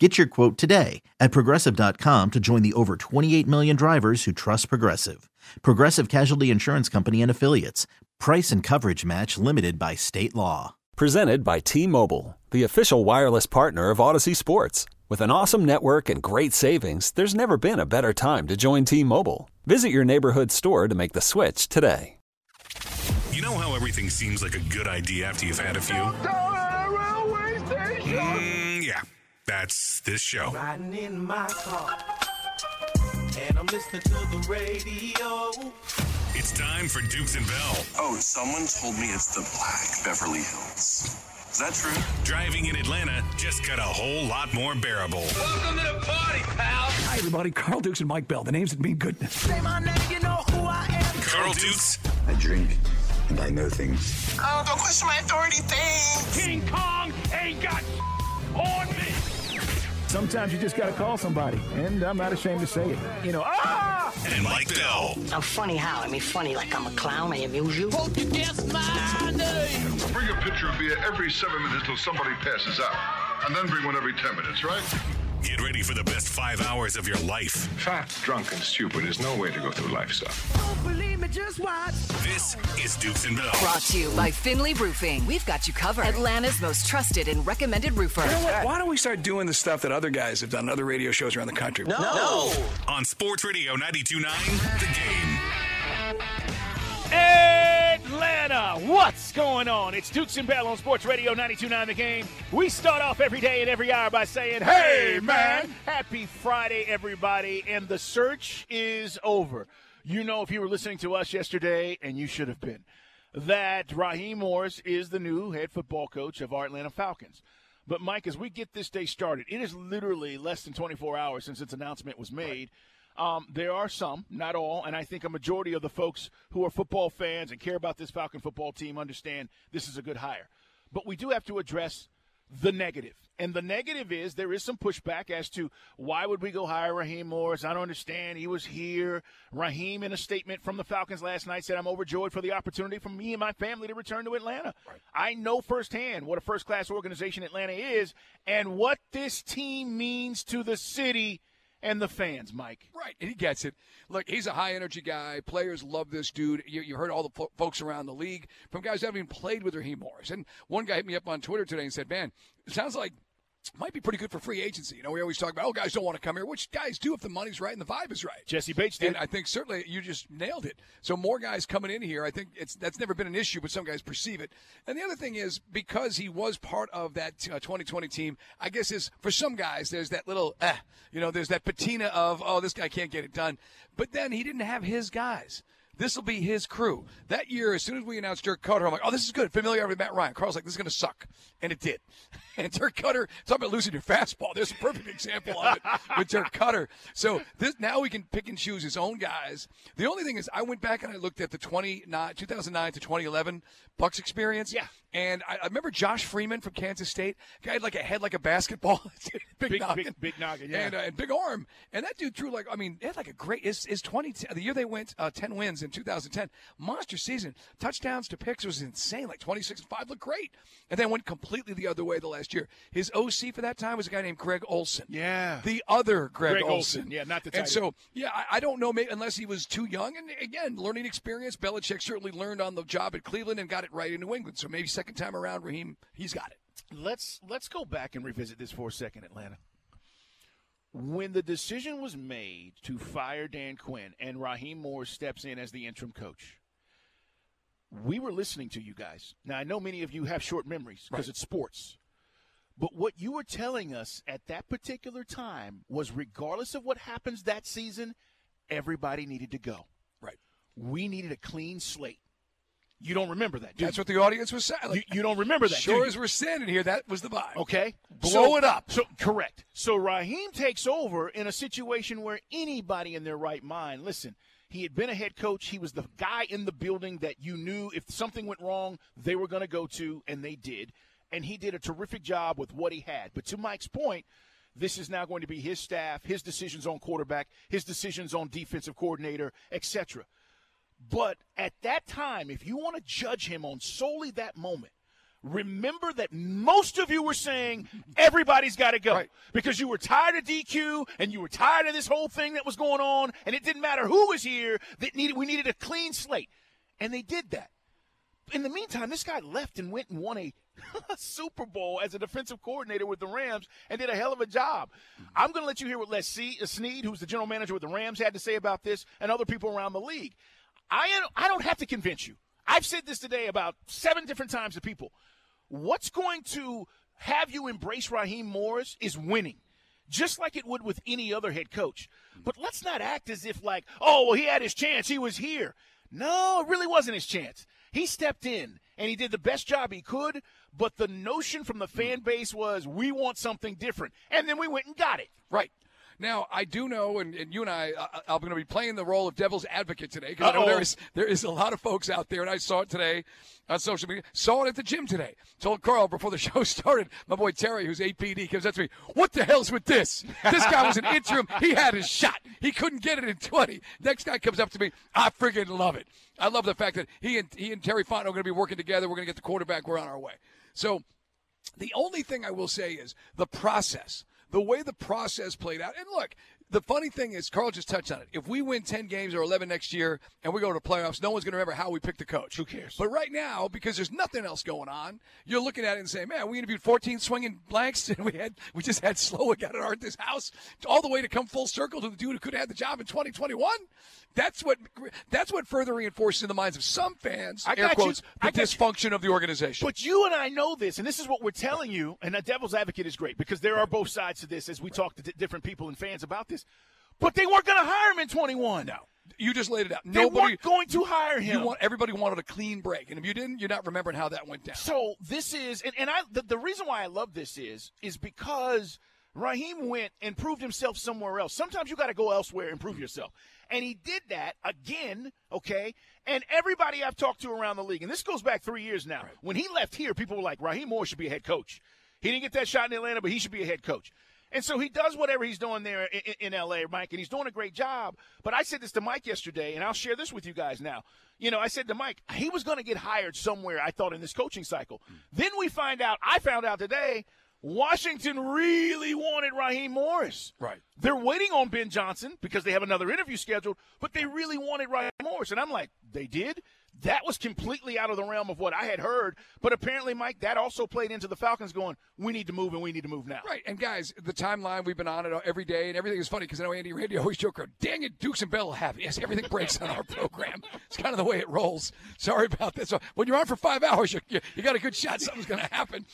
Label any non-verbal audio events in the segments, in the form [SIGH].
Get your quote today at progressive.com to join the over 28 million drivers who trust Progressive. Progressive Casualty Insurance Company and Affiliates. Price and coverage match limited by state law. Presented by T Mobile, the official wireless partner of Audacy Sports. With an awesome network and great savings, there's never been a better time to join T Mobile. Visit your neighborhood store to make the switch today. You know how everything seems like a good idea after you've had a few? Mm, yeah, that's this show. Riding in my car, and I'm listening to the radio. It's time for Dukes and Bell. Oh, someone told me it's the Black Beverly Hills. Is that true? Driving in Atlanta just got a whole lot more bearable. Welcome to the party, pal. Hi, everybody. Carl Dukes and Mike Bell. The names that mean goodness. Say my name, you know who I am. Carl Dukes, I drink and I know things. Oh, don't question my authority thing. King Kong ain't got on me. Sometimes you just got to call somebody, and I'm not ashamed to say it. You know, ah! and Mike Bell. I'm funny how? I mean, funny like I'm a clown. I amuse you. Hope you guess my name. Bring a pitcher of beer every seven minutes till somebody passes out. And then bring one every ten minutes, right? Get ready for the best five hours of your life. Fat, drunk, and stupid is no way to go through life, son. Don't believe me, just watch. This is Dukes and Bell. Brought to you by Finley Roofing. We've got you covered. Atlanta's most trusted and recommended roofer. You know what? Why don't we start doing the stuff that other guys have done, other radio shows around the country? No. On Sports Radio 92.9, The Game. Atlanta, what's going on? It's Dukes and Bell on Sports Radio 92.9 The Game. We start off every day and every hour by saying, hey, man, happy Friday, everybody. And the search is over. You know, if you were listening to us yesterday, and you should have been, that Raheem Morris is the new head football coach of our Atlanta Falcons. But, Mike, as we get this day started, it is literally less than 24 hours since its announcement was made. Um, there are some, not all, and I think a majority of the folks who are football fans and care about this Falcon football team understand this is a good hire. But we do have to address the negative. And the negative is there is some pushback as to why would we go hire Raheem Morris? I don't understand. He was here. Raheem, in a statement from the Falcons last night, said, I'm overjoyed for the opportunity for me and my family to return to Atlanta. I know firsthand what a first class organization Atlanta is and what this team means to the city and the fans, Mike. Right, and he gets it. Look, he's a high energy guy. Players love this dude. You, you heard all the fo- folks around the league from guys that haven't even played with Raheem Morris. And one guy hit me up on Twitter today and said, "Man, sounds like." Might be pretty good for free agency. You know, we always talk about, oh, guys don't want to come here, which guys do if the money's right and the vibe is right. Jessie Bates did. And I think certainly you just nailed it. So more guys coming in here. I think it's that's never been an issue, but some guys perceive it. And the other thing is because he was part of that uh, 2020 team. I guess is for some guys there's that little, eh, you know, there's that patina of oh this guy can't get it done. But then he didn't have his guys. This will be his crew. That year, as soon as we announced Dirk Koetter, I'm like, oh, this is good. Familiar with Matt Ryan. Carl's like, this is going to suck. And it did. [LAUGHS] And Dirk Koetter, talk about losing your fastball. There's a perfect example of it with Dirk Koetter. So this now we can pick and choose his own guys. The only thing is, I went back and I looked at the 29, 2009 to 2011 Bucks experience. Yeah. And I, I remember Josh Freeman from Kansas State. Guy had like a head like a basketball. [LAUGHS] big, Big- noggin. big- big noggin, yeah. And, uh, and big arm. And that dude threw like, I mean, he had like a great, is, is 20, the year they went uh, 10 wins in 2010, monster season. Touchdowns to picks was insane. Like 26 and 5 looked great. And then went completely the other way the last year. His OC for that time was a guy named Greg Olson. Yeah. The other Greg, Greg Olson. Olson. Yeah, not the tight And so, yeah, I, I don't know, maybe, unless he was too young. And again, learning experience. Belichick certainly learned on the job at Cleveland and got it right in New England. So maybe second time around, Raheem, he's got it. let's let's go back and revisit this for a second, Atlanta. When the decision was made to fire Dan Quinn and Raheem Moore steps in as the interim coach, we were listening to you guys. Now I know many of you have short memories because Right. it's sports. But what you were telling us at that particular time was regardless of what happens that season, everybody needed to go. Right. We needed a clean slate. You don't remember that, That's you? what the audience was saying. you, you don't remember that. Sure as we're standing here, that was the vibe. Okay. Blow So- it up. So correct. So Raheem takes over in a situation where anybody in their right mind, listen, He had been a head coach. He was the guy in the building that you knew if something went wrong, they were going to go to, and they did. And he did a terrific job with what he had. But to Mike's point, this is now going to be his staff, his decisions on quarterback, his decisions on defensive coordinator, etc. But at that time, if you want to judge him on solely that moment, remember that most of you were saying everybody's got to go Right. because you were tired of DQ and you were tired of this whole thing that was going on, and it didn't matter who was here. That needed we needed a clean slate, and they did that. In the meantime, this guy left and went and won a [LAUGHS] Super Bowl as a defensive coordinator with the Rams and did a hell of a job. I'm going to let you hear what Les Snead, who's the general manager with the Rams, had to say about this and other people around the league. I, I don't have to convince you. I've said this today about seven different times to people. What's going to have you embrace Raheem Morris is winning, just like it would with any other head coach. But let's not act as if, like, oh, well, he had his chance. He was here. No, it really wasn't his chance. He stepped in and he did the best job he could, but the notion from the fan base was we want something different. And then we went and got it. Right. Now, I do know, and, and you and I, uh, I'm going to be playing the role of devil's advocate today because I know there is there is a lot of folks out there, and I saw it today on social media. Saw it at the gym today. Told Carl before the [LAUGHS] show started, my boy Terry, who's APD, comes up to me. What the hell's with this? This guy was an [LAUGHS] interim. He had his shot. He couldn't get it in 20. Next guy comes up to me. I friggin' love it. I love the fact that he and he and Terry Fontenot are going to be working together. We're going to get the quarterback. We're on our way. So the only thing I will say is the process, the way the process played out. And look, the funny thing is, Carl just touched on it. If we win 10 games or 11 next year and we go to the playoffs, no one's going to remember how we picked the coach. Who cares? But right now, because there's nothing else going on, you're looking at it and saying, man, we interviewed 14 swinging blanks and we had we just had Slowik out at Arthur's house all the way to come full circle to the dude who could have had the job in 2021. That's what that's what further reinforces in the minds of some fans, I air got you. quotes, the got you. dysfunction of the organization. But you and I know this, and this is what we're telling you. And the devil's advocate is great because there are both sides to this as we talk to di- different people and fans about this. But they weren't going to hire him in 21. No. You just laid it out. They Nobody weren't going to hire him. Want everybody wanted a clean break, and if you didn't, you're not remembering how that went down. So this is, and, and I the, the reason why I love this is, is because Raheem went and proved himself somewhere else. Sometimes you got to go elsewhere and prove yourself, and he did that again. Okay, and everybody I've talked to around the league, and this goes back three years now. When he left here, people were like, Raheem Moore should be a head coach. He didn't get that shot in Atlanta, but he should be a head coach. And so he does whatever he's doing there in, in, LA, Mike, and he's doing a great job. But I said this to Mike yesterday, and I'll share this with you guys now. You know, I said to Mike, he was going to get hired somewhere, I thought, in this coaching cycle. Mm. Then we find out, I found out today, Washington really wanted Raheem Morris. Right. They're waiting on Ben Johnson because they have another interview scheduled, but they really wanted Raheem Morris. And I'm like, they did? That was completely out of the realm of what I had heard. But apparently, Mike, that also played into the Falcons going, we need to move and we need to move now. Right, and guys, the timeline we've been on it every day, and everything is funny because I know Andy Randy always joke around. Dang it, Dukes and Bell have it. yes, everything breaks on our [LAUGHS] program. It's kind of the way it rolls. Sorry about this. So when you're on for five hours, you you, you got a good shot. Something's going to happen.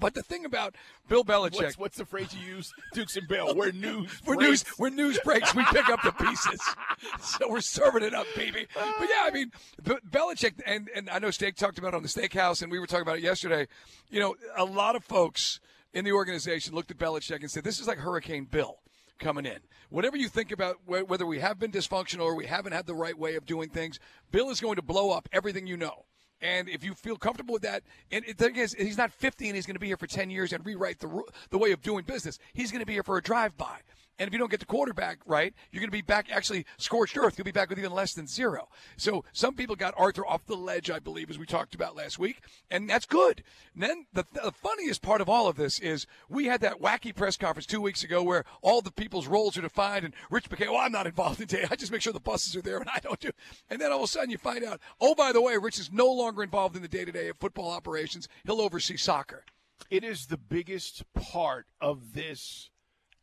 But the thing about Bill Belichick, What's, what's the phrase you use? Dukes and Bell. Where [LAUGHS] news when breaks. news when news breaks, we pick up the pieces. [LAUGHS] so we're serving it up, baby. But yeah, I mean, Be- Belichick and and I know Steak talked about it on the Steakhouse, and we were talking about it yesterday. You know, a lot of folks in the organization looked at Belichick and said, "This is like Hurricane Bill." Coming in. Whatever you think about wh- whether we have been dysfunctional or we haven't had the right way of doing things, Bill is going to blow up everything you know. And if you feel comfortable with that, and the thing is, he's not 50 and he's going to be here for 10 years and rewrite the the way of doing business. He's going to be here for a drive by. And if you don't get the quarterback right, you're going to be back actually scorched earth. You'll be back with even less than zero. So some people got Arthur off the ledge, I believe, as we talked about last week, and that's good. And then the, the funniest part of all of this is we had that wacky press conference two weeks ago where all the people's roles are defined, and Rich became, well, I'm not involved in day. I just make sure the buses are there, and I don't do." And then all of a sudden you find out, oh, by the way, Rich is no longer involved in the day to day of football operations. He'll oversee soccer. It is the biggest part of this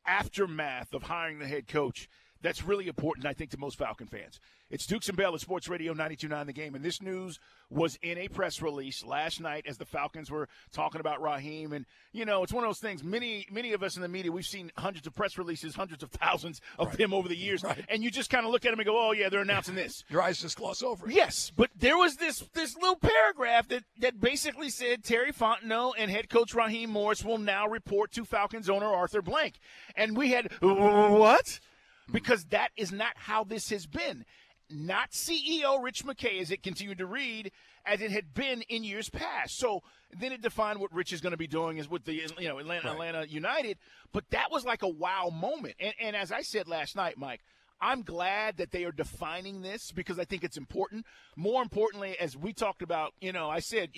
aftermath of hiring the head coach that's really important, I think, to most Falcon fans. It's Dukes and Bell at Sports Radio 92.9 The Game, and this news was in a press release last night as the Falcons were talking about Raheem. And, you know, it's one of those things, many many of us in the media, we've seen hundreds of press releases, hundreds of thousands of them over the years, and you just kind of look at them and go, oh, yeah, they're announcing this. [LAUGHS] Your eyes just gloss over it. Yes, but there was this this little paragraph that that basically said Terry Fontenot and head coach Raheem Morris will now report to Falcons owner Arthur Blank, and we had what? Mm-hmm. Because that is not how this has been. not CEO Rich McKay, as it continued to read, as it had been in years past. So then it defined what Rich is going to be doing is with the you know Atlanta, right. Atlanta United. But that was like a wow moment. And, and as I said last night, Mike, I'm glad that they are defining this because I think it's important. More importantly, as we talked about, you know, I said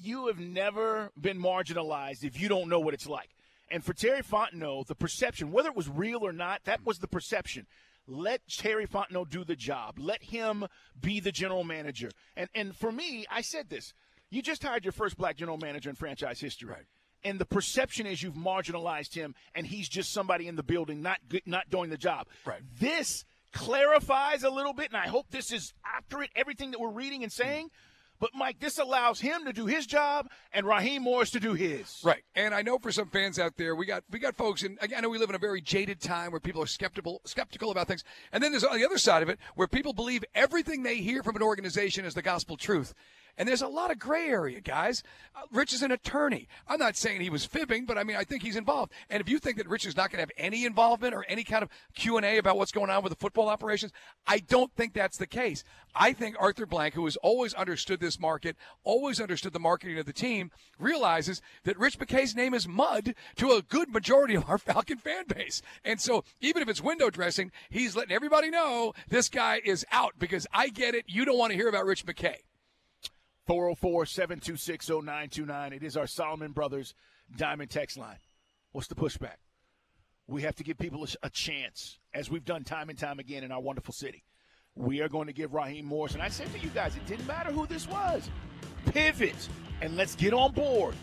you have never been marginalized if you don't know what it's like. And for Terry Fontenot, the perception, whether it was real or not, that was the perception. Let Terry Fontenot do the job. Let him be the general manager. And and for me, I said this. You just hired your first black general manager in franchise history. Right. And the perception is you've marginalized him and he's just somebody in the building not not doing the job. Right. This clarifies a little bit and I hope this is accurate everything that we're reading and saying. Mm-hmm but Mike, this allows him to do his job and Raheem Morris to do his. Right. And I know for some fans out there, we got we got folks, and I know we live in a very jaded time where people are skeptical skeptical about things. And then there's on the other side of it where people believe everything they hear from an organization is the gospel truth. And there's a lot of gray area, guys. Uh, Rich is an attorney. I'm not saying he was fibbing, but I mean, I think he's involved. And if you think that Rich is not going to have any involvement or any kind of Q&A about what's going on with the football operations, I don't think that's the case. I think Arthur Blank, who has always understood this market, always understood the marketing of the team, realizes that Rich McKay's name is mud to a good majority of our [LAUGHS] Falcon fan base. And so even if it's window dressing, he's letting everybody know this guy is out because I get it. You don't want to hear about Rich McKay. 404 726 0929. It is our Solomon Brothers Diamond Text line. What's the pushback? We have to give people a, chance, as we've done time and time again in our wonderful city. We are going to give Raheem Morris, and I said to you guys, it didn't matter who this was. Pivot, and let's get on board.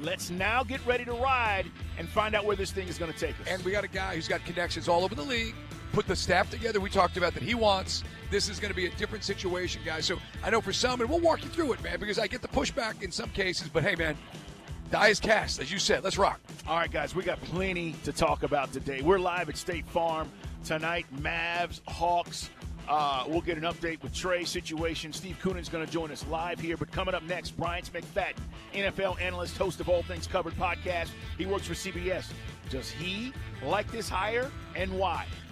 Let's now get ready to ride and find out where this thing is going to take us. And we got a guy who's got connections all over the league put the staff together we talked about that he wants. This is going to be a different situation, guys. So I know for some, and we'll walk you through it, man, because I get the pushback in some cases. But hey, man, die is cast, as you said. Let's rock. All right, guys, we got plenty to talk about today. We're live at State Farm tonight. Mavs, Hawks. Uh, we'll get an update with Trey's situation. Steve Koonin's going to join us live here. But coming up next, Bryant McFadden, NFL analyst, host of All Things Covered podcast. He works for CBS. Does he like this hire and why?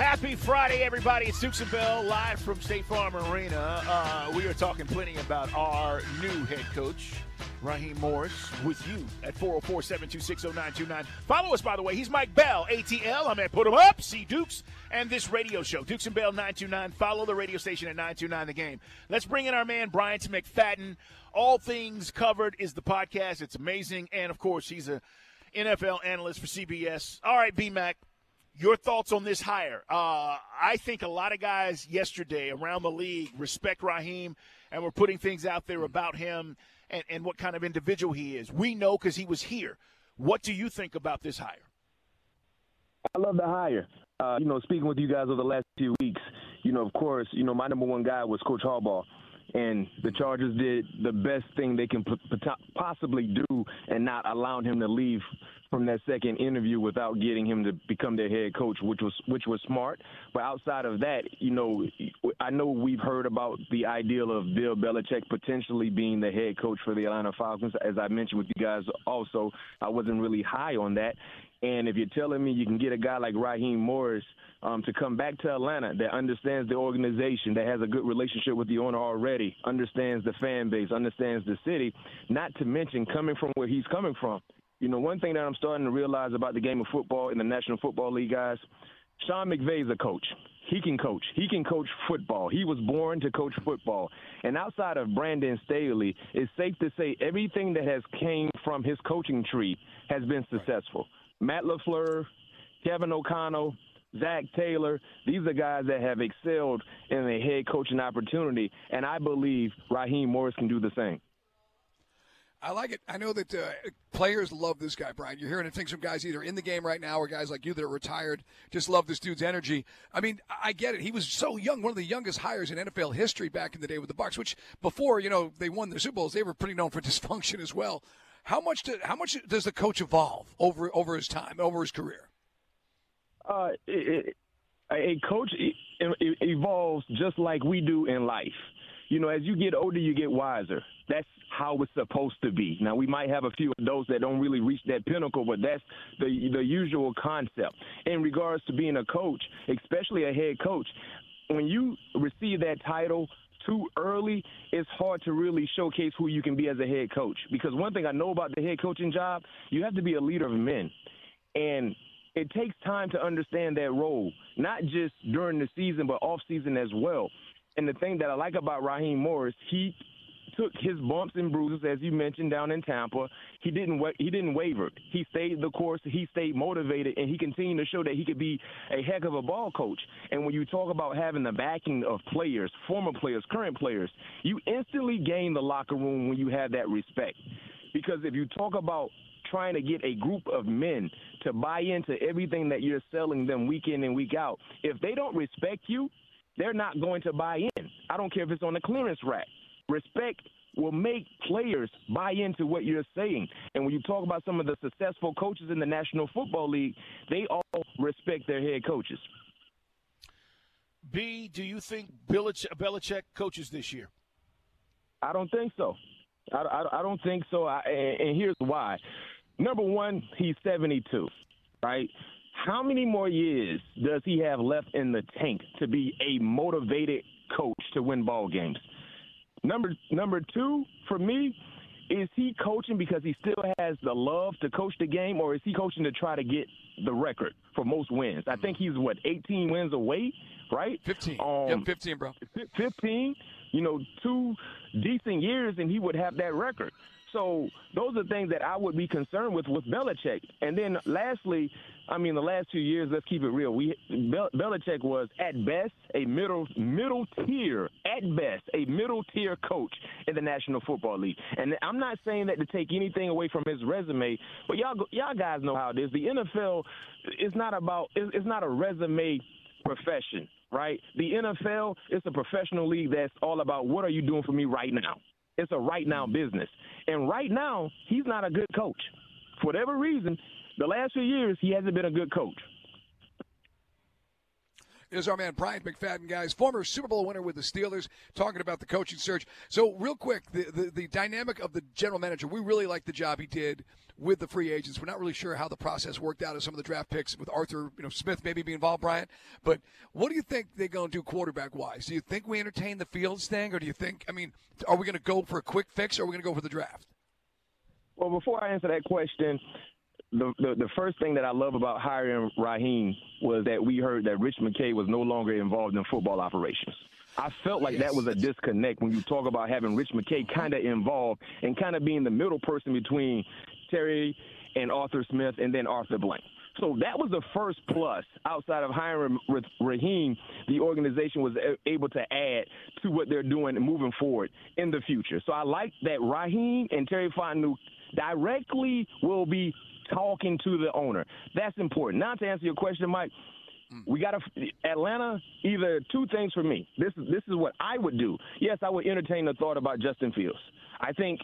Happy Friday, everybody. It's Dukes and Bell live from State Farm Arena. Uh, we are talking plenty about our new head coach. Raheem Morris with you at 404 726 0929. Follow us, by the way. He's Mike Bell, ATL. I'm at Put 'em Up, See Dukes, and this radio show, Dukes and Bell 929. Follow the radio station at 929 The Game. Let's bring in our man, Bryant McFadden. All Things Covered is the podcast. It's amazing. And, of course, he's a NFL analyst for CBS. All right, B Mac. Your thoughts on this hire? Uh, I think a lot of guys yesterday around the league respect Raheem and we're putting things out there about him and, and what kind of individual he is. We know because he was here. What do you think about this hire? I love the hire. Uh, you know, speaking with you guys over the last few weeks, you know, of course, you know, my number one guy was Coach Harbaugh. And the Chargers did the best thing they can possibly do and not allowing him to leave from that second interview without getting him to become their head coach, which was which was smart. But outside of that, you know, I know we've heard about the ideal of Bill Belichick potentially being the head coach for the Atlanta Falcons. As I mentioned with you guys, also, I wasn't really high on that. And if you're telling me you can get a guy like Raheem Morris um, to come back to Atlanta that understands the organization, that has a good relationship with the owner already, understands the fan base, understands the city, not to mention coming from where he's coming from. You know, one thing that I'm starting to realize about the game of football in the National Football League, guys, Sean McVay is a coach. He can coach. He can coach football. He was born to coach football. And outside of Brandon Staley, it's safe to say everything that has came from his coaching tree has been successful. Matt LaFleur, Kevin O'Connell, Zac Taylor, these are guys that have excelled in a head coaching opportunity, and I believe Raheem Morris can do the same. I like it. I know that uh, players love this guy, Brian. You're hearing things from some guys either in the game right now or guys like you that are retired. Just love this dude's energy. I mean, I get it. He was so young, one of the youngest hires in NFL history back in the day with the Bucks. Which before you know they won their Super Bowls, they were pretty known for [LAUGHS] dysfunction as well. How much how much does the coach evolve over over his time, over his career? Uh, a coach evolves just like we do in life. You know, as you get older, you get wiser. That's how it's supposed to be. Now, we might have a few of those that don't really reach that pinnacle, but that's the the usual concept. In regards to being a coach, especially a head coach, when you receive that title too early, it's hard to really showcase who you can be as a head coach. Because one thing I know about the head coaching job, you have to be a leader of men. And it takes time to understand that role, not just during the season, but off season as well. And the thing that I like about Raheem Morris, he took his bumps and bruises, as you mentioned, down in Tampa. He didn't wa- he didn't waver. He stayed the course. He stayed motivated, and he continued to show that he could be a heck of a ball coach. And when you talk about having the backing of players, former players, current players, you instantly gain the locker room when you have that respect. Because if you talk about trying to get a group of men to buy into everything that you're selling them week in and week out, if they don't respect you, they're not going to buy in. I don't care if it's on the clearance rack. Respect will make players buy into what you're saying. And when you talk about some of the successful coaches in the National Football League, they all respect their head coaches. B, do you think Belichick coaches this year? I don't think so. I, I, I don't think so. I, and, and here's why. Number one, he's 72, right? How many more years does he have left in the tank to be a motivated coach to win ball games? Number number two for me is he coaching because he still has the love to coach the game, or is he coaching to try to get the record for most wins? I think he's what 18 wins away, right? 15. Um, yep, 15, bro. 15. You know, two decent years, and he would have that record. So those are things that I would be concerned with with Belichick. And then lastly, I mean, the last two years, let's keep it real. We Bel- Belichick was at best a middle middle tier, at best a middle tier coach in the National Football League. And I'm not saying that to take anything away from his resume, but y'all y'all guys know how it is. The NFL is not about it's not a resume profession, right? The NFL is a professional league that's all about what are you doing for me right now. It's a right now business. And right now, he's not a good coach. For whatever reason, the last few years, he hasn't been a good coach. Is our man Bryant McFadden, guys, former Super Bowl winner with the Steelers, talking about the coaching search. So, real quick, the, the, the dynamic of the general manager, we really like the job he did with the free agents. We're not really sure how the process worked out of some of the draft picks with Arthur, you know, Smith maybe be involved, Brian. But what do you think they're going to do quarterback wise? Do you think we entertain the Fields thing, or do you think, I mean, are we going to go for a quick fix, or are we going to go for the draft? Well, before I answer that question, the, the, the first thing that I love about hiring Raheem was that we heard that Rich McKay was no longer involved in football operations. I felt like that was a disconnect when you talk about having Rich McKay kind of involved and kind of being the middle person between Terry and Arthur Smith and then Arthur Blank. So that was the first plus outside of hiring Raheem, the organization was able to add to what they're doing moving forward in the future. So I like that Raheem and Terry Fontenot directly will be talking to the owner. That's important. Now to answer your question, Mike, hmm. We got to Atlanta. Either two things for me. This is this is what I would do. Yes, I would entertain the thought about Justin Fields. I think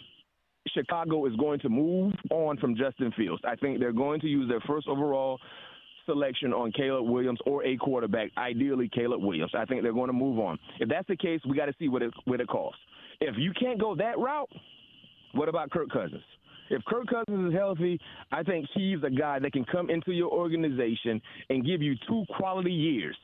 Chicago is going to move on from Justin Fields. I think they're going to use their first overall selection on Caleb Williams or a quarterback, ideally Caleb Williams. I think they're going to move on. If that's the case, we got to see what it what it costs. If you can't go that route, what about Kirk Cousins? If Kirk Cousins is healthy, I think he's a guy that can come into your organization and give you two quality years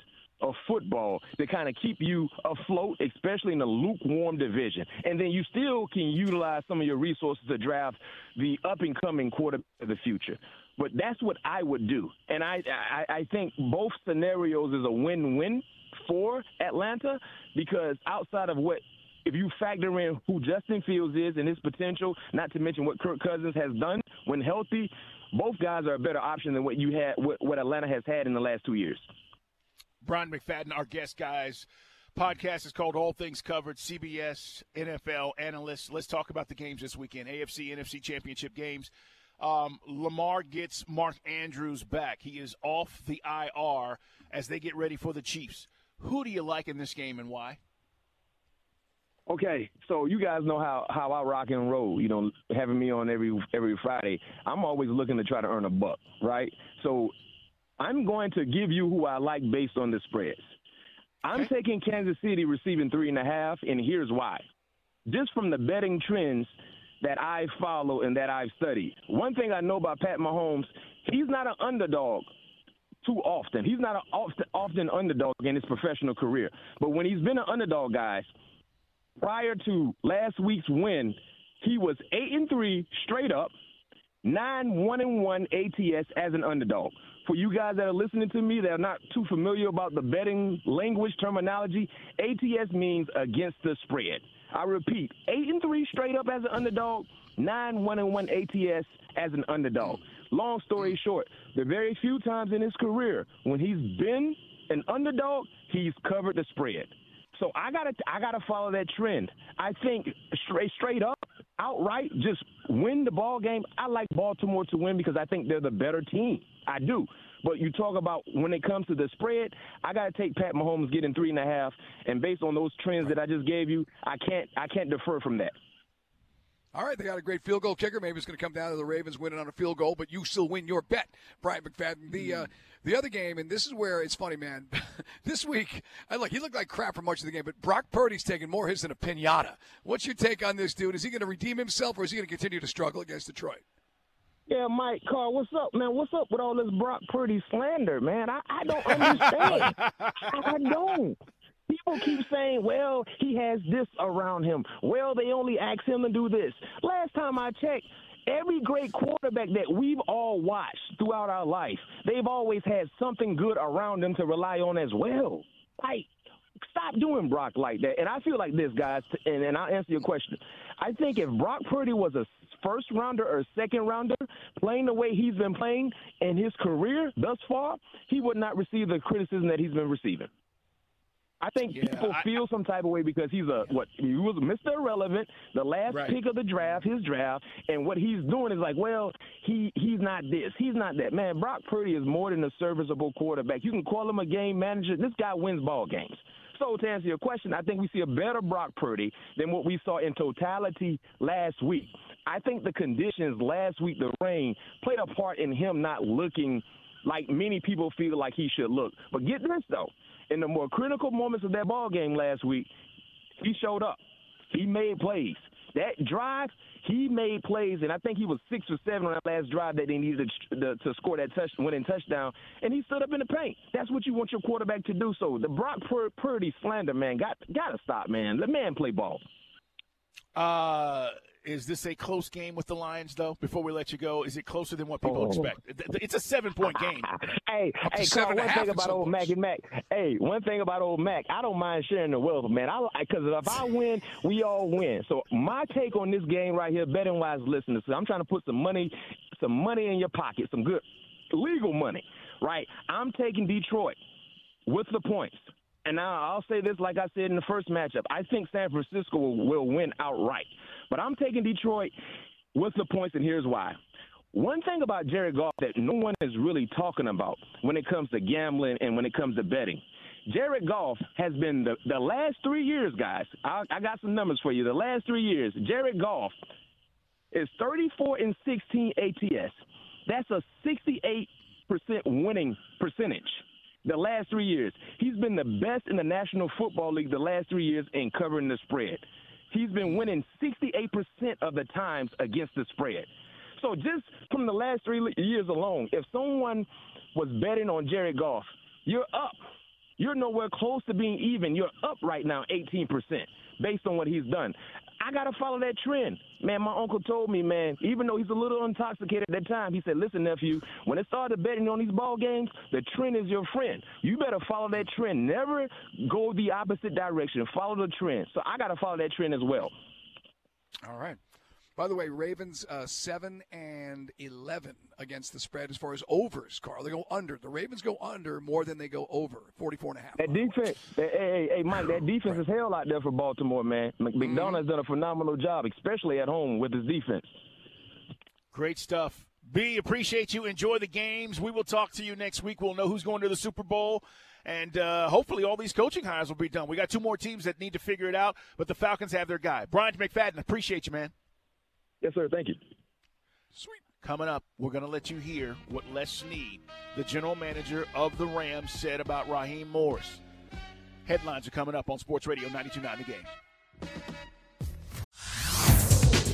of football to kind of keep you afloat, especially in a lukewarm division. And then you still can utilize some of your resources to draft the up and coming quarterback of the future. But that's what I would do. And I, I, I think both scenarios is a win win for Atlanta because outside of what if you factor in who Justin Fields is and his potential, not to mention what Kirk Cousins has done when healthy, both guys are a better option than what you had, what, what Atlanta has had in the last two years. Bryant McFadden, our guest, guys. Podcast is called All Things Covered, CBS, NFL analysts. Let's talk about the games this weekend AFC, NFC championship games. Um, Lamar gets Mark Andrews back. He is off the IR as they get ready for the Chiefs. Who do you like in this game and why? Okay, so you guys know how how I rock and roll. You know, having me on every every Friday, I'm always looking to try to earn a buck, right? So I'm going to give you who I like based on the spreads. I'm okay. taking Kansas City receiving three and a half, and here's why. Just from the betting trends that I follow and that I've studied, one thing I know about Pat Mahomes, he's not an underdog too often. He's not an often, often underdog in his professional career. But when he's been an underdog, guys, prior to last week's win, he was eight and three straight up, nine one and one ATS as an underdog. For you guys that are listening to me that are not too familiar about the betting language terminology, ATS means against the spread. I repeat, eight and three straight up as an underdog, nine one and one ATS as an underdog. Long story short, the very few times in his career when he's been an underdog, he's covered the spread. So I gotta I gotta follow that trend. I think straight straight up, outright, just win the ball game. I like Baltimore to win because I think they're the better team. I do. But you talk about when it comes to the spread, I got to take Pat Mahomes getting three and a half, and based on those trends that I just gave you, I can't I can't defer from that. All right, they got a great field goal kicker. Maybe it's going to come down to the Ravens winning on a field goal, but you still win your bet, Bryant McFadden. The uh, the other game, and this is where it's funny, man. [LAUGHS] this week, I look, he looked like crap for much of the game, but Brock Purdy's taking more hits than a pinata. What's your take on this dude? Is he going to redeem himself, or is he going to continue to struggle against Detroit? Yeah, Mike Carr, what's up, man? What's up with all this Brock Purdy slander, man? I, I don't [LAUGHS] understand. [LAUGHS] I don't. People keep saying, well, he has this around him. Well, they only ask him to do this. Last time I checked, every great quarterback that we've all watched throughout our life, they've always had something good around them to rely on as well. Like, stop doing Brock like that. And I feel like this, guys, and, and I'll answer your question. I think if Brock Purdy was a first rounder or second rounder playing the way he's been playing in his career thus far, he would not receive the criticism that he's been receiving. I think yeah, people I, feel some type of way because he's a what he was Mr. Irrelevant, the last right. pick of the draft, his draft, and what he's doing is like, well, he he's not this, he's not that. Man, Brock Purdy is more than a serviceable quarterback. You can call him a game manager. This guy wins ball games. So to answer your question, I think we see a better Brock Purdy than what we saw in totality last week. I think the conditions last week, the rain, played a part in him not looking like many people feel like he should look. But get this though, in the more critical moments of that ball game last week, he showed up. He made plays. That drive, he made plays, and I think he was six or seven on that last drive that they needed to, to score that touch, winning touchdown. And he stood up in the paint. That's what you want your quarterback to do. So the Brock Purdy slander, man, got got to stop, man. The man play ball. Uh is this a close game with the Lions, though? Before we let you go, is it closer than what people oh. expect? It's a seven-point game. [LAUGHS] hey, hey, Carl, one thing about old Mac and Mac. Hey, one thing about old Mac, I don't mind sharing the wealth, man. I because if I win, we all win. So my take on this game right here, betting wise, listeners, I'm trying to put some money, some money in your pocket, some good legal money, right? I'm taking Detroit with the points. And now I'll say this, like I said in the first matchup, I think San Francisco will, will win outright. But I'm taking Detroit with the points, and here's why. One thing about Jared Goff that no one is really talking about when it comes to gambling and when it comes to betting. Jared Goff has been the, the last three years, guys. I, I got some numbers for you. The last three years, Jared Goff is 34 and 16 ATS. That's a 68% winning percentage. The last three years, he's been the best in the National Football League the last three years in covering the spread. He's been winning 68% of the times against the spread. So just from the last three years alone, if someone was betting on Jared Goff, you're up. You're nowhere close to being even. You're up right now 18% based on what he's done. I got to follow that trend. Man, my uncle told me, man, even though he's a little intoxicated at that time, he said, listen, nephew, when it started betting on these ball games, the trend is your friend. You better follow that trend. Never go the opposite direction. Follow the trend. So I got to follow that trend as well. All right. By the way, Ravens uh, seven and eleven against the spread as far as overs. Carl, they go under. The Ravens go under more than they go over. 44 and a half. That defense, hey, hey, hey Mike, that defense right. is hell out there for Baltimore, man. Macdonald's mm-hmm. done a phenomenal job, especially at home with his defense. Great stuff. B, appreciate you. Enjoy the games. We will talk to you next week. We'll know who's going to the Super Bowl. And uh, hopefully, all these coaching hires will be done. We got two more teams that need to figure it out, but the Falcons have their guy. Bryant McFadden, appreciate you, man. Yes, sir. Thank you. Sweet. Coming up, we're going to let you hear what Les Snead, the general manager of the Rams, said about Raheem Morris. Headlines are coming up on Sports Radio 92.9 The Game.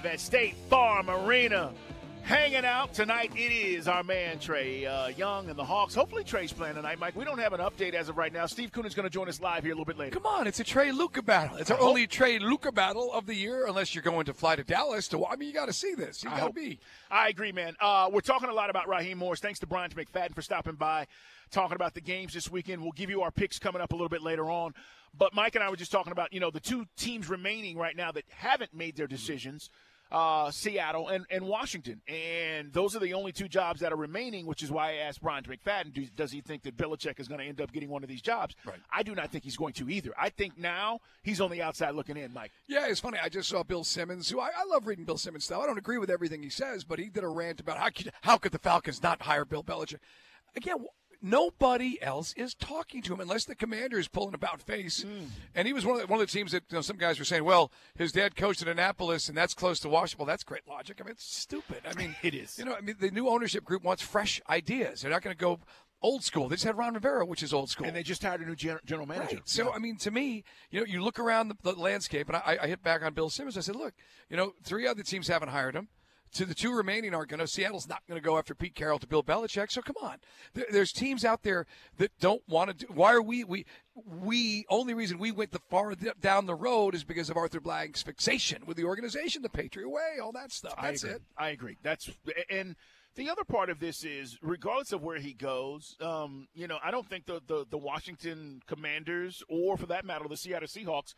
Live at State Farm Arena. Hanging out tonight, it is our man Trey uh, Young and the Hawks. Hopefully, Trey's playing tonight, Mike. We don't have an update as of right now. Steve Kuhn is going to join us live here a little bit later. Come on, it's a Trey Luka battle. It's our only Trey Luka battle of the year, unless you're going to fly to Dallas. To I mean, you got to see this. You got to be. I agree, man. Uh, we're talking a lot about Raheem Morris. Thanks to Bryant McFadden for stopping by, talking about the games this weekend. We'll give you our picks coming up a little bit later on. But Mike and I were just talking about, you know, the two teams remaining right now that haven't made their decisions. Mm-hmm uh, Seattle, and, and Washington. And those are the only two jobs that are remaining, which is why I asked Bryant McFadden, do, does he think that Belichick is going to end up getting one of these jobs? Right. I do not think he's going to either. I think now he's on the outside looking in, Mike. Yeah, it's funny. I just saw Bill Simmons, who I, I love reading Bill Simmons stuff. I don't agree with everything he says, but he did a rant about how could, how could the Falcons not hire Bill Belichick? Again, nobody else is talking to him unless the commander is pulling about face. Mm. And he was one of the, one of the teams that you know, some guys were saying, well, his dad coached at Annapolis and that's close to Washington. Well, that's great logic. I mean, it's stupid. I mean, [LAUGHS] it is. You know, I mean, the new ownership group wants fresh ideas. They're not going to go old school. They just had Ron Rivera, which is old school, and they just hired a new general manager. Right. So, yeah. I mean, to me, you know, you look around the, the landscape, and I, I, hit back on Bill Simmons. I said, look, you know, three other teams haven't hired him to the two remaining aren't going to. Seattle's not going to go after Pete Carroll to Bill Belichick. So come on, there's teams out there that don't want to do. Why are we we we only reason we went the far down the road is because of Arthur Blank's fixation with the organization, the Patriot Way, all that stuff. That's I it. I agree. That's and. The other part of this is, regardless of where he goes, um, you know, I don't think the, the, the Washington Commanders, or for that matter, the Seattle Seahawks,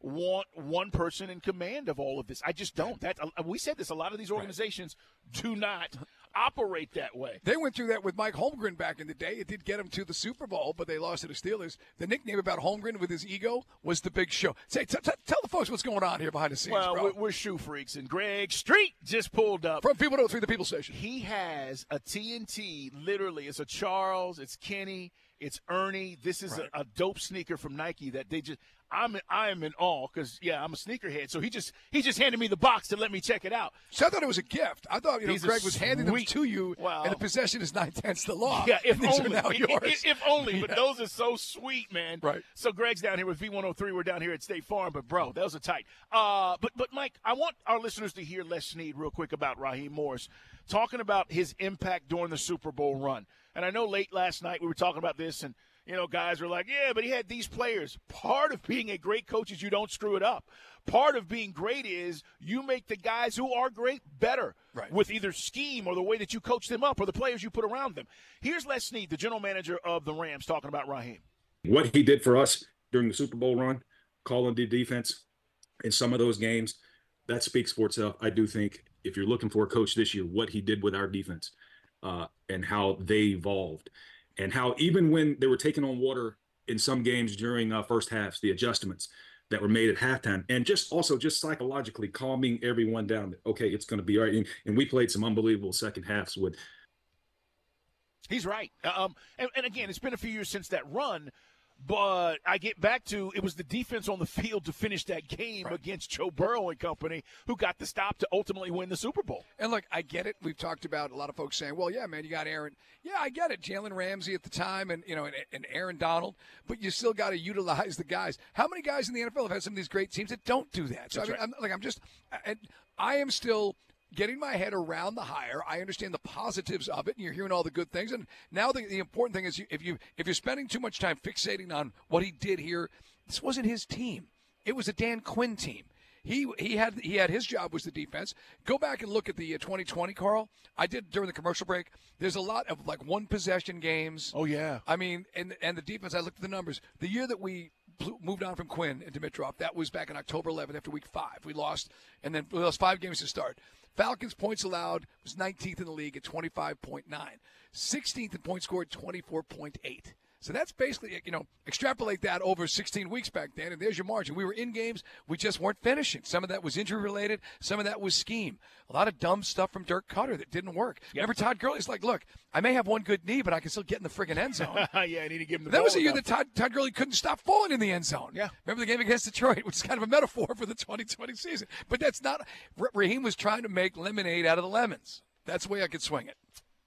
want one person in command of all of this. I just don't. That uh, we said this. A lot of these organizations right. do not operate that way. They went through that with Mike Holmgren back in the day. It did get him to the Super Bowl, but they lost to the Steelers. The nickname about Holmgren with his ego was the Big Show. Say, t- t- tell the folks what's going on here behind the scenes. Well, bro. We're, shoe freaks, and Greg Street just pulled up from People Three, the People Station. He has a TNT. Literally, it's a Charles, it's Kenny. It's Ernie. This is right. a, a, dope sneaker from Nike that they just. I'm I am in awe because yeah, I'm a sneakerhead. So he just he just handed me the box to let me check it out. So I thought it was a gift. I thought you know Greg was handing them to you, wow. and the possession is nine tenths the law. Yeah, if only. now yours. If, if only. [LAUGHS] Yeah. But those are so sweet, man. Right. So Greg's down here with V103. We're down here at State Farm, but bro, those are tight. Uh, but but Mike, I want our listeners to hear Les Snead real quick about Raheem Morris talking about his impact during the Super Bowl run. And I know late last night we were talking about this and you know, guys are like, yeah, but he had these players. Part of being a great coach is you don't screw it up. Part of being great is you make the guys who are great better right. with either scheme or the way that you coach them up or the players you put around them. Here's Les Snead, the general manager of the Rams, talking about Raheem. What he did for us during the Super Bowl run, calling the defense in some of those games, that speaks for itself. I do think if you're looking for a coach this year, what he did with our defense uh, and how they evolved, and how even when they were taking on water in some games during uh, first halves, the adjustments that were made at halftime, and just also just psychologically calming everyone down. That, okay, it's going to be all right. And, and we played some unbelievable second halves with. He's right. Um, and, and again, it's been a few years since that run, but I get back to it was the defense on the field to finish that game right. against Joe Burrow and company who got the stop to ultimately win the Super Bowl. And look, I get it. We've talked about a lot of folks saying, "Well, yeah, man, you got Aaron. Yeah, I get it. Jalen Ramsey at the time, and you know, and, and Aaron Donald, but you still got to utilize the guys. How many guys in the NFL have had some of these great teams that don't do that? So That's I mean, right. I'm, like, I'm just, and I am still getting my head around the hire. I understand the positives of it, and you're hearing all the good things. And now the, the important thing is, you, if you if you're spending too much time fixating on what he did here, this wasn't his team. It was a Dan Quinn team. He he had he had his job was the defense. Go back and look at the uh, 2020, Carl. I did during the commercial break. There's a lot of like one possession games. Oh yeah. I mean, and and the defense. I looked at the numbers. The year that we moved on from Quinn and Dimitroff, that was back in October 11th after Week Five. We lost, and then we lost five games to start. Falcons points allowed was 19th in the league at 25.9. 16th in points scored 24.8. So that's basically, you know, extrapolate that over 16 weeks back then, and there's your margin. We were in games, we just weren't finishing. Some of that was injury related, some of that was scheme. A lot of dumb stuff from Dirk Koetter that didn't work. Yep. Remember Todd Gurley's like, look, I may have one good knee, but I can still get in the friggin' end zone. [LAUGHS] yeah, I need to give him the That was a year that Todd, Todd Gurley couldn't stop falling in the end zone. Yeah. Remember the game against Detroit, [LAUGHS] which is kind of a metaphor for the 2020 season. But that's not, Raheem was trying to make lemonade out of the lemons. That's the way I could swing it.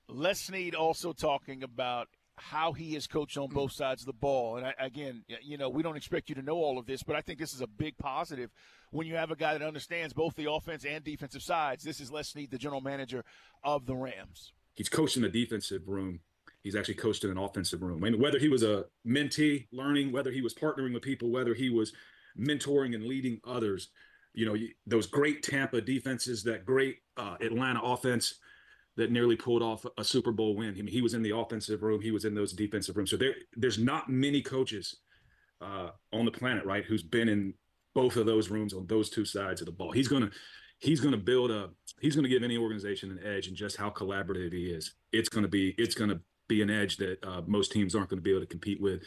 Les Snead also talking about how he has coached on both sides of the ball. And I, again, you know, we don't expect you to know all of this, but I think this is a big positive when you have a guy that understands both the offense and defensive sides. This is Les Snead, the general manager of the Rams. He's coached in the defensive room. He's actually coached in an offensive room. Mean, whether he was a mentee learning, whether he was partnering with people, whether he was mentoring and leading others, you know, those great Tampa defenses, that great uh, Atlanta offense that nearly pulled off a Super Bowl win. I mean, he was in the offensive room, he was in those defensive rooms. So there, there's not many coaches uh, on the planet, right, who's been in both of those rooms on those two sides of the ball. He's gonna he's gonna build a he's gonna give any organization an edge in just how collaborative he is. It's gonna be it's gonna be an edge that uh, most teams aren't going to be able to compete with.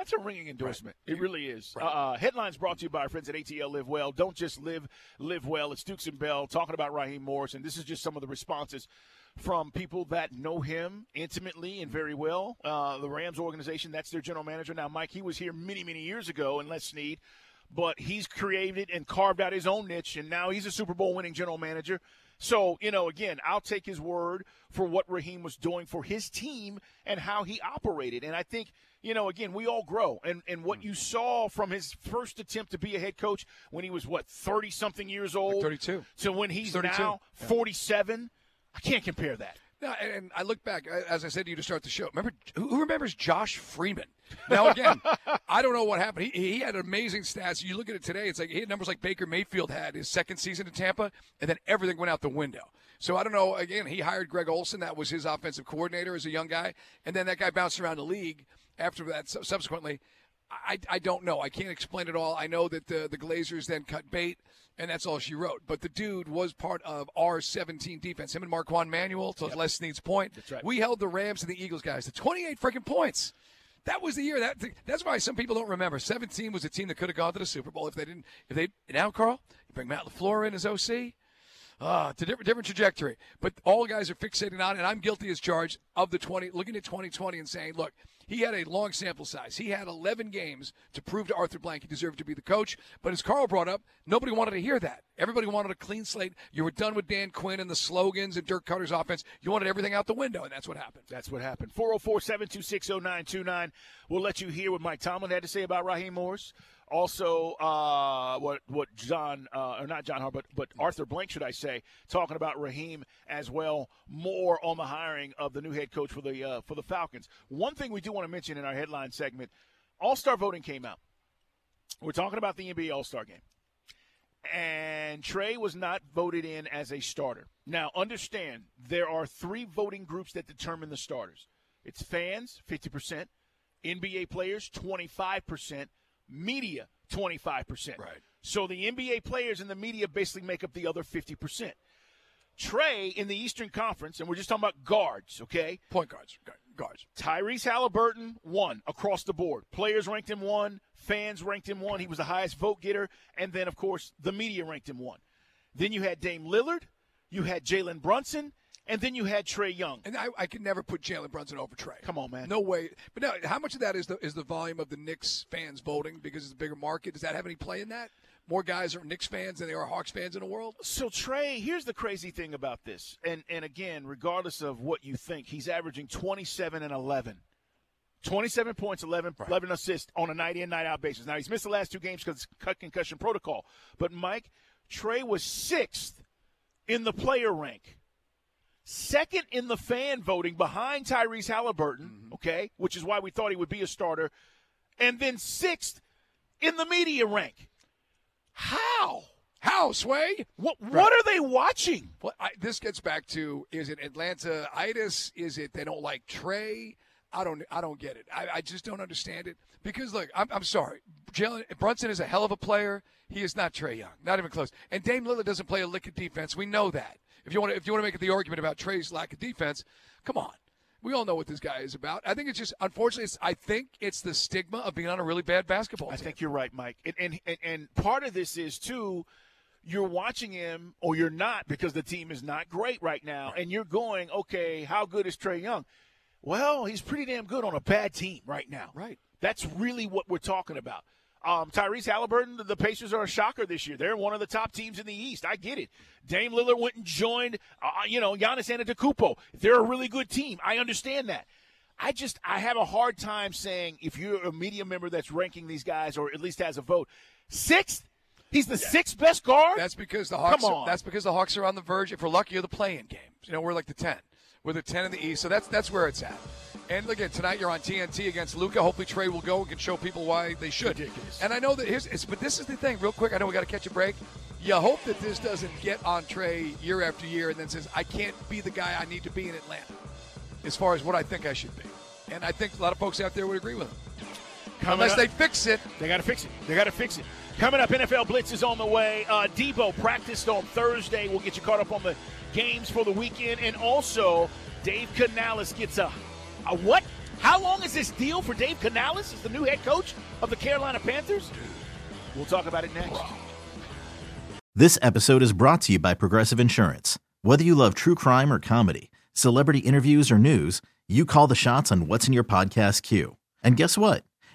That's a ringing endorsement. Right. It really is. Right. Uh, headlines brought to you by our friends at ATL Live Well. Don't just live, live well. It's Dukes and Bell talking about Raheem Morris, and this is just some of the responses from people that know him intimately and very well. Uh, the Rams organization, that's their general manager. Now, Mike, he was here many, many years ago, and Les Snead, but he's created and carved out his own niche, and now he's a Super Bowl winning general manager. So, you know, again, I'll take his word for what Raheem was doing for his team and how he operated. And I think, you know, again, we all grow. And and what hmm. you saw from his first attempt to be a head coach when he was what, 30 something years old? Like 32. To when he's 32. now 47, I can't compare that. No, and, and I look back, as I said to you to start the show. Remember, who who remembers Josh Freeman? Now, again, [LAUGHS] I don't know what happened. He, he had amazing stats. You look at it today, it's like he had numbers like Baker Mayfield had his second season in Tampa, and then everything went out the window. So I don't know. Again, he hired Greg Olson. That was his offensive coordinator as a young guy, and then that guy bounced around the league after that. Subsequently, I, I don't know. I can't explain it all. I know that the the Glazers then cut bait, and that's all she wrote. But the dude was part of our 17 defense. Him and Marquand Manuel, to yep. Les Snead's point. That's right. We held the Rams and the Eagles guys to 28 freaking points. That was the year. That that's why some people don't remember. 17 was a team that could have gone to the Super Bowl if they didn't. If they now, Carl, you bring Matt Lafleur in as OC. Ah, it's a different, different trajectory. But all guys are fixating on, it, and I'm guilty as charged of the 20, looking at 2020 and saying, look, he had a long sample size. He had 11 games to prove to Arthur Blank he deserved to be the coach. But as Carl brought up, nobody wanted to hear that. Everybody wanted a clean slate. You were done with Dan Quinn and the slogans and Dirk Koetter's offense. You wanted everything out the window, and that's what happened. That's what happened. 404 726 0929. We'll let you hear what Mike Tomlin had to say about Raheem Morris. Also, uh, what what John uh, or not John Hart, but but Arthur Blank, should I say, talking about Raheem as well. More on the hiring of the new head coach for the uh, for the Falcons. One thing we do want to mention in our headline segment: All Star voting came out. We're talking about the NBA All Star game and Trae was not voted in as a starter. Now, understand there are three voting groups that determine the starters. It's fans, 50%, NBA players, 25%, media, 25%. Right. So the NBA players and the media basically make up the other 50%. Trae in the Eastern Conference, and we're just talking about guards, okay? Point guards. Guards. Tyrese Halliburton, one across the board. Players ranked him one, fans ranked him one. He was the highest vote getter. And then, of course, the media ranked him one. Then you had Dame Lillard, you had Jalen Brunson, and then you had Trae Young. And I, I could never put Jalen Brunson over Trae. Come on, man. No way. But now, how much of that is the is the volume of the Knicks fans voting because it's a bigger market? Does that have any play in that? More guys are Knicks fans than they are Hawks fans in the world. So Trae, here's the crazy thing about this, and and again, regardless of what you think, he's averaging 27 and 11. 27 points, 11, right. 11 assists on a night in, night out basis. Now, he's missed the last two games because cut concussion protocol. But, Mike, Trae was sixth in the player rank, second in the fan voting behind Tyrese Halliburton, mm-hmm. okay, which is why we thought he would be a starter, and then sixth in the media rank. How? How, Sway? What right. what are they watching? Well, I, this gets back to is it Atlanta itis? Is it they don't like Trae? I don't I don't get it. I, I just don't understand it. Because look, I'm, I'm sorry. Jalen Brunson is a hell of a player. He is not Trae Young. Not even close. And Dame Lillard doesn't play a lick of defense. We know that. If you want to if you want to make the argument about Trae's lack of defense, come on. We all know what this guy is about. I think it's just, unfortunately, it's, I think it's the stigma of being on a really bad basketball team. I think you're right, Mike. And, and, and part of this is, too, you're watching him or you're not because the team is not great right now. And you're going, okay, how good is Trae Young? Well, he's pretty damn good on a bad team right now. Right. That's really what we're talking about. Um, Tyrese Halliburton, the Pacers are a shocker this year. They're one of the top teams in the East. I get it. Dame Lillard went and joined, uh, you know, Giannis Antetokounmpo. They're a really good team. I understand that. I just I have a hard time saying if you're a media member that's ranking these guys or at least has a vote, sixth. He's the yeah. sixth best guard. That's because the Hawks. Come on. Are, that's because the Hawks are on the verge. If we're lucky, of the playing games. You know, we're like the ten. We're the ten in the East. So that's that's where it's at. And look at tonight, you're on TNT against Luka. Hopefully, Trae will go and can show people why they should. Ridiculous. And I know that here's, but this is the thing, real quick. I know we got to catch a break. You hope that this doesn't get on Trae year after year and then says, I can't be the guy I need to be in Atlanta as far as what I think I should be. And I think a lot of folks out there would agree with him. Coming Unless up, they fix it. They got to fix it. They got to fix it. Coming up, NFL Blitz is on the way. Uh, Deebo practiced on Thursday. We'll get you caught up on the games for the weekend. And also, Dave Canales gets a, a what? How long is this deal for Dave Canales as the new head coach of the Carolina Panthers? We'll talk about it next. This episode is brought to you by Progressive Insurance. Whether you love true crime or comedy, celebrity interviews or news, you call the shots on what's in your podcast queue. And guess what?